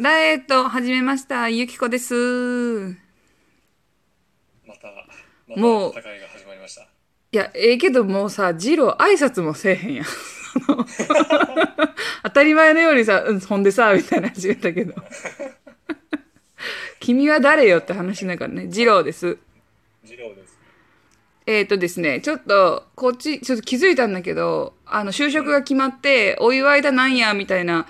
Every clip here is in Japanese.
ダイエット始めました。ゆきこです。また、またもう戦いが始まりました。いや、ええけどもうさ、ジロー挨拶もせえへんやん。当たり前のようにさ、うん、ほんでさ、みたいな始めたけど。君は誰よって話だからね。ジローです。次郎です。えっ、ー、とですね、ちょっと、こっち、ちょっと気づいたんだけど、あの、就職が決まって、お祝いだなんや、みたいな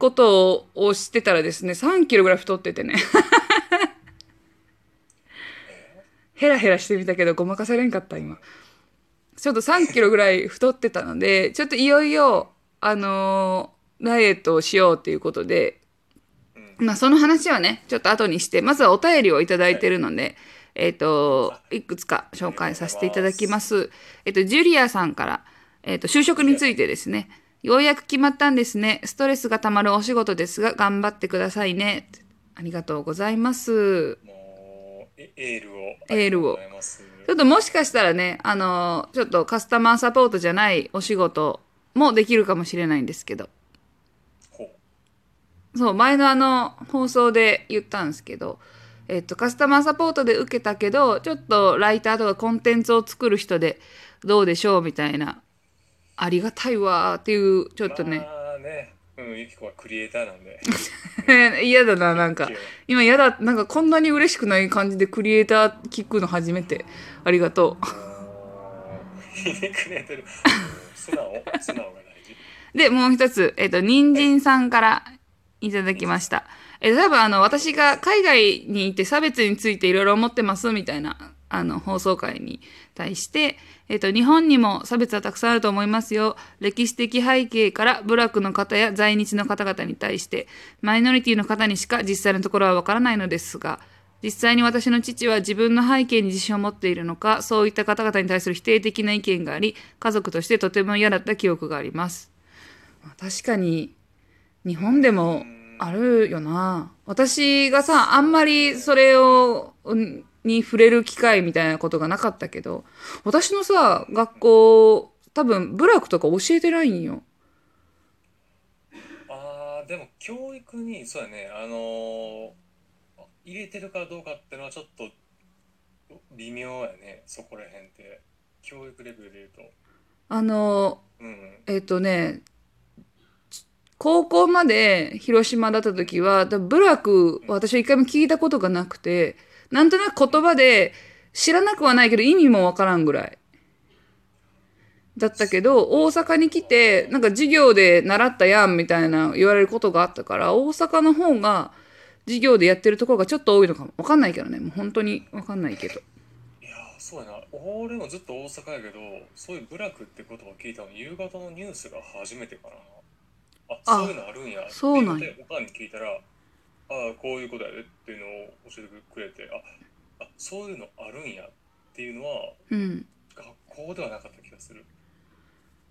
ことをしてたらですね、3キロぐらい太っててね。ヘラヘラしてみたけど、ごまかされんかった、今。ちょっと3キロぐらい太ってたので、ちょっといよいよ、あのーダイエットをしようっていうことで、まあその話はね、ちょっと後にして、まずはお便りをいただいてるので、えっ、と、いくつか紹介させていただきます。えっ、と、ジュリアさんから、えっ、と、就職についてですね、ようやく決まったんですね。ストレスがたまるお仕事ですが、頑張ってくださいね。ありがとうございます。もう、えエールを。エールを。ちょっともしかしたらね、あの、ちょっとカスタマーサポートじゃないお仕事もできるかもしれないんですけど、ほそう、前のあの放送で言ったんですけど、えっと、カスタマーサポートで受けたけど、ちょっとライターとかコンテンツを作る人でどうでしょうみたいな、ありがたいわーっていう、ちょっとね、まあね、うん、ゆきこはクリエイターなんで。嫌だな、なんか。今嫌だ、なんかこんなに嬉しくない感じでクリエイター聞くの初めて。ありがとう。ひねくれてる。う ん素直、素直が大事。で、もう一つ、えっ、と、人参さんからいただきました。えっ、と、多分あの、私が海外にいて差別についていろいろ思ってますみたいな、あの、放送会に対して、えっ、と、日本にも差別はたくさんあると思いますよ。歴史的背景から部落の方や在日の方々に対して、マイノリティの方にしか実際のところはわからないのですが、実際に私の父は自分の背景に自信を持っているのか、そういった方々に対する否定的な意見があり、家族としてとても嫌だった記憶があります。確かに、日本でもあるよな。私がさ、あんまりそれを、に触れる機会みたいなことがなかったけど、私のさ、学校、多分、部落とか教えてないんよ。あー、でも教育に、そうやね、あのー入れてるかどうかっていうのはちょっと微妙やね、そこら辺って。教育レベルで言うと。あの、うん。えっ、とね、高校まで広島だった時は、部落、私は一回も聞いたことがなくて、なんとなく言葉で知らなくはないけど意味もわからんぐらい。だったけど、大阪に来て、なんか授業で習ったやんみたいな言われることがあったから、大阪の方が授業でやってるところがちょっと多いのかも。わかんないけどね。もう本当にわかんないけど。いやーそうやな俺もずっと大阪やけどそういう部落ってことを聞いたの夕方のニュースが初めてかなああそういうのあるんやそうなんやおかんに聞いたらああこういうことやでっていうのを教えてくれてああそういうのあるんやっていうのはうん。学校ではなかった気がする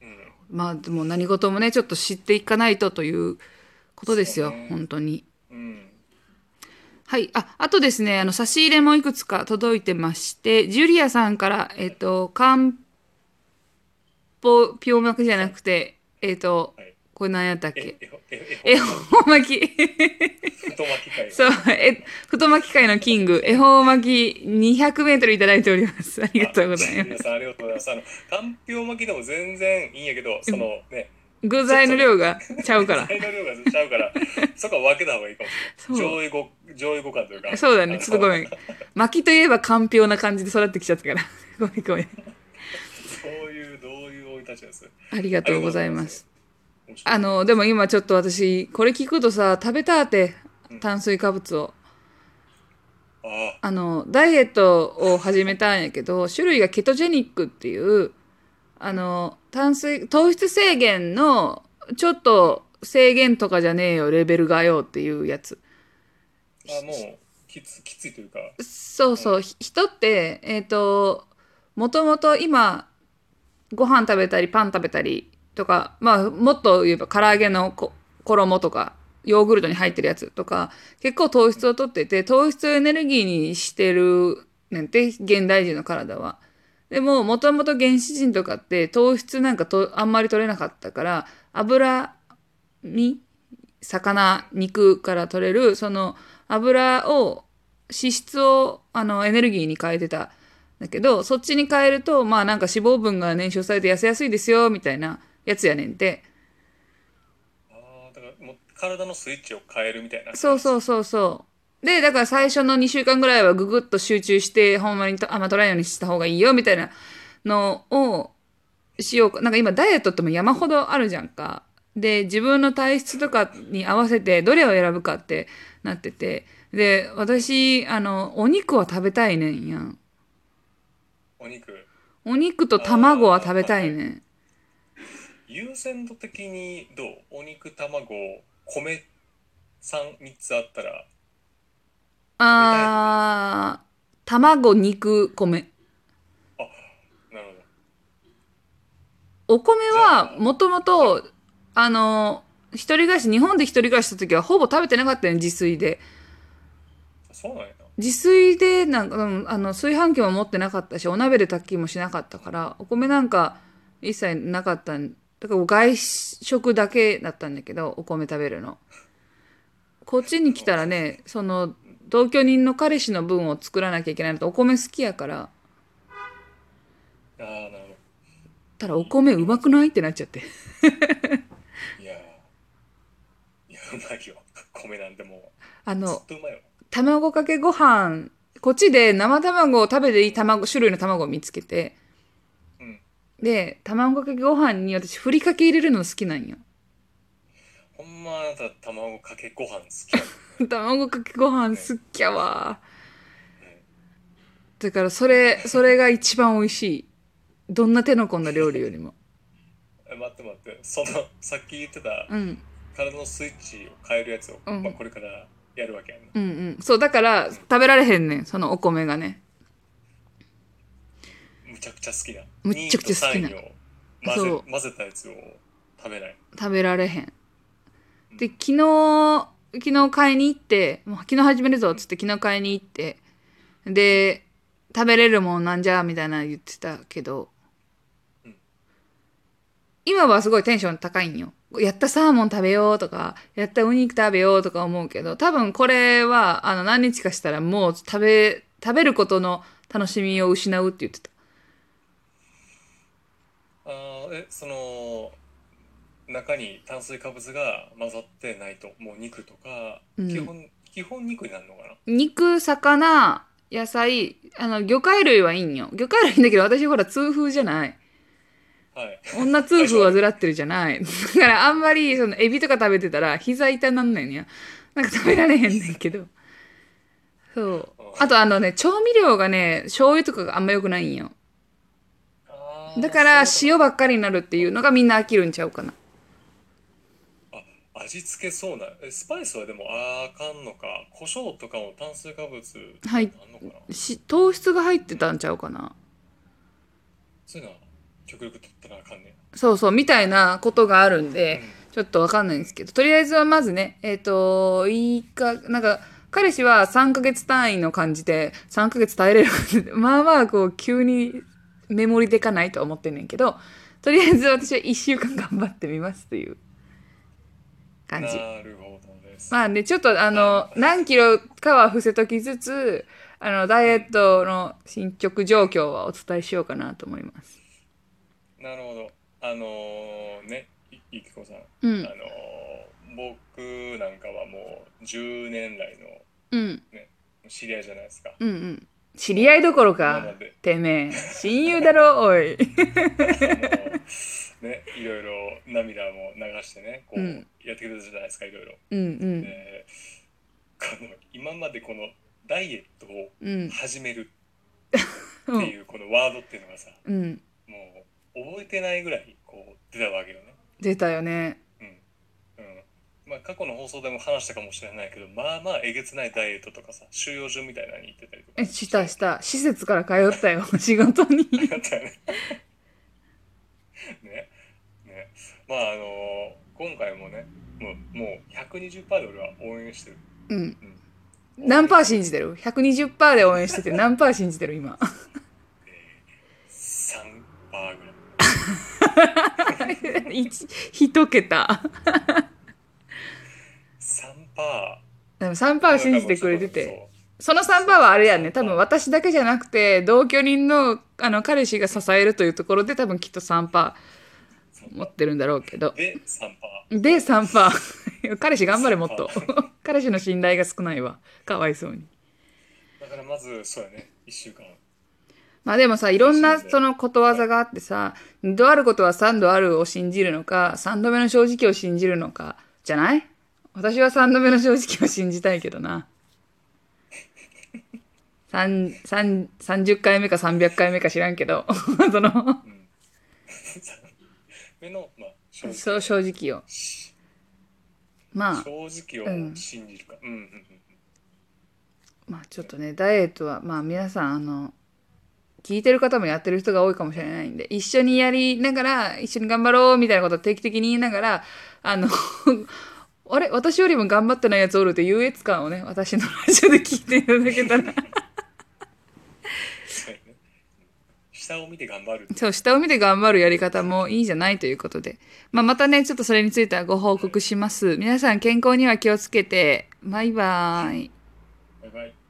うんまあでも何事もね、ちょっと知っていかないとということですよ。ね本当に。うんはい。あ、あとですね、あの、差し入れもいくつか届いてまして、ジュリアさんから、えっ、と、漢方、ピョン巻きじゃなくて、えっ、と、はいこれ何やったっけ？恵え方巻き。太巻き会そう、え、太巻き界のキング、恵方巻き200メートルいただいております。ありがとうございます。皆さんありがとうございますあのかんぴょう巻きでも全然いいんやけどそのね具材の量がちゃうから。材の量がちゃうからそこは分けた方がいいかもしれないそう上位互上位互換というかそうだね、ちょっとごめん。巻きといえばかんぴょうな感じで育ってきちゃったから。ごめんごめん。そういうどういう生い立ちですありがとうございます。あの、でも今ちょっと私、これ聞くとさ、食べたって、炭水化物を。ああ。の、ダイエットを始めたんやけど、種類がケトジェニックっていう、あの、炭水、糖質制限の、ちょっと制限とかじゃねえよ、レベルがよっていうやつ。あもうきつきついというか。そうそう、ひ人って、えっ、と、もともと今、ご飯食べたりパン食べたりとか、まあ、もっと言えば唐揚げの衣とか、ヨーグルトに入ってるやつとか、結構糖質を取ってて、糖質をエネルギーにしてるねんて、現代人の体は。でも、もともと原始人とかって糖質なんかとあんまり取れなかったから、脂身魚、肉から取れる、その油を、脂質を、あの、エネルギーに変えてたんだけど、そっちに変えると、まあなんか脂肪分が燃焼されて痩せやすいですよ、みたいなやつやねんて。ああだからもう体のスイッチを変えるみたいなそうそうそうそう。で、だから最初の2週間ぐらいはググッと集中して、ほんまにとあんま取らないようにした方がいいよ、みたいなのをしようか。なんか今ダイエットっても山ほどあるじゃんか。で、自分の体質とかに合わせてどれを選ぶかってなってて。で、私、あの、お肉は食べたいねんやん。お肉？お肉と卵は食べたいねん。優先度的にどう？お肉卵米三三つあったら？あー、卵、肉、米。なるほどお米はもともと、あの、一人暮らし、日本で一人暮らしした時はほぼ食べてなかったよ、自炊で。そうなんやな自炊で、なんか、うんあの、炊飯器も持ってなかったし、お鍋で炊きもしなかったから、お米なんか一切なかったんだから外食だけだったんだけど、お米食べるの。こっちに来たらね、その、同居人の彼氏の分を作らなきゃいけないのと、お米好きやから、ああなるほど。ただお米うまくないってなっちゃって。いやー。いやうまいよ。米なんてもあのうずっ、とうまいよ。卵かけご飯こっちで生卵を食べていい卵種類の卵を見つけてうんで卵かけご飯に私ふりかけ入れるの好きなんよ。ほんまあなた卵かけご飯好き。卵かけご飯好きやわ。だからそれそれが一番美味しい。どんな手の込んだ料理よりも。え待って待って。そのさっき言ってたうん。体のスイッチを変えるやつを、うんまあ、これからやるわけやなうんうんそうだから食べられへんねんそのお米がねむちゃくちゃ好きな。むっちゃくちゃ好きな。2位と3位を混そう。ぜ混ぜたやつを食べない。食べられへん。で昨日昨日買いに行ってもう昨日始めるぞっつって昨日買いに行ってで食べれるもんなんじゃみたいなの言ってたけど、うん。今はすごいテンション高いんよ。やったサーモン食べようとかやったお肉食べようとか思うけど多分これはあの何日かしたらもう食べ食べることの楽しみを失うって言ってたえその中に炭水化物が混ざってないともう肉とか、うん基本基本肉になるのかな？肉、魚、野菜、あの、魚介類はいいんよ。魚介類いいんだけど、私ほら、痛風じゃない。はい女痛風患ってるじゃない。だから、あんまり、その、エビとか食べてたら、膝痛なんないんや。なんか食べられへんねんけど。そう。あと、あのね、調味料がね、醤油とかがあんま良くないんよ。だから、塩ばっかりになるっていうのがみんな飽きるんちゃうかな。あ味付けそうなえスパイスはでもあかんのか。胡椒とかも炭水化物はい。あんのかな？し、糖質が入ってたんちゃうかな。そういうのは極力取ったらあかんね。そうそう、みたいなことがあるんで、うん。ちょっとわかんないんですけど、とりあえずはまずね、えっ、と、いいか、なんか、彼氏は3ヶ月単位の感じで、3ヶ月耐えれるまあまあ、こう、急にメモリでかないとは思ってんねんけど、とりあえず私は1週間頑張ってみますという感じ。なるほどです、まあね、ちょっとあの、何キロかは伏せときつつ、あの、ダイエットの進捗状況はお伝えしようかなと思います。なるほど。あのーねいいきこさん、うん。あのー僕なんかはもう10年来のうん、知り合いじゃないですか。うん、うん。知り合いどころか。てめえ、親友だろ、おい。ねいろいろ涙も流してねこう、うん。やってくれたじゃないですかいろいろ。うん、うん、でこの今までこのダイエットをうん、始める っていうこのワードっていうのがさうん。もう覚えてないぐらいこう出たわけよね。出たよね。うん。うんまあ過去の放送でも話したかもしれないけどまあまあえげつないダイエットとかさ収容所みたいなのに行ってたりとかえ、したした。施設から通ったよ、仕事に。ね ねねまああの今回もねもうもう120%で俺は応援してる、うん。うん、何パー信じてる ?120% で応援してて 何パー信じてる今？3%ぐらい一一桁。パでも3%ーは信じてくれてて。その3%はあれやね。多分私だけじゃなくて、同居人のあの彼氏が支えるというところで多分きっと3%持ってるんだろうけど。で3パで3%。彼氏頑張れもっと。彼氏の信頼が少ないわ。かわいそうに。ーだからまずそうやね1週間まあでもさ、いろんなそのことわざがあってさ、2度あることは3度あるを信じるのか、3度目の正直を信じるのか、じゃない？私は3度目の正直を信じたいけどな。三三30回目か300回目か知らんけど、その、目の、まあ、正直。そう正直を。まあ、正直を信じるか、うん、うんうんうん。まあちょっとね、ダイエットは、まあ皆さん、あの、聞いてる方もやってる人が多いかもしれないんで、一緒にやりながら、一緒に頑張ろうみたいなことを定期的に言いながら、あの、あれ私よりも頑張ってないやつおるって優越感をね、私のラジオで聞いていただけたら、下を見て頑張るそう、下を見て頑張るやり方もいいじゃないということで。まあまたね、ちょっとそれについてはご報告します。皆さん健康には気をつけて、バイバーイ。バイバイ